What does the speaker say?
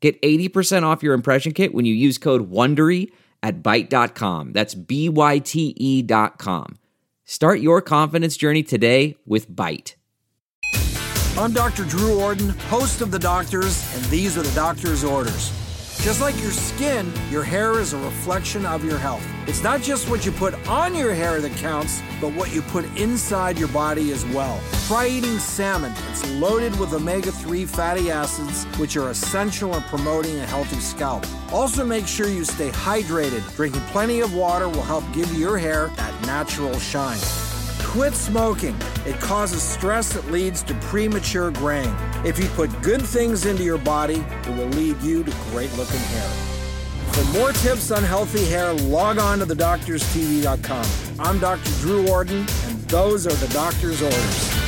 Get 80% off your impression kit when you use code WONDERY at Byte.com. That's B-Y-T-E dot com. Start your confidence journey today with Byte. I'm Dr. Drew Ordon, host of The Doctors, and these are the doctor's orders. Just like your skin, your hair is a reflection of your health. It's not just what you put on your hair that counts, but what you put inside your body as well. Try eating salmon. It's loaded with omega 3 fatty acids, which are essential in promoting a healthy scalp. Also, make sure you stay hydrated. Drinking plenty of water will help give your hair that natural shine. Quit smoking. It causes stress that leads to premature graying. If you put good things into your body, it will lead you to great looking hair. For more tips on healthy hair, log on to thedoctorstv.com. I'm Dr. Drew Ordon, and those are the doctor's orders.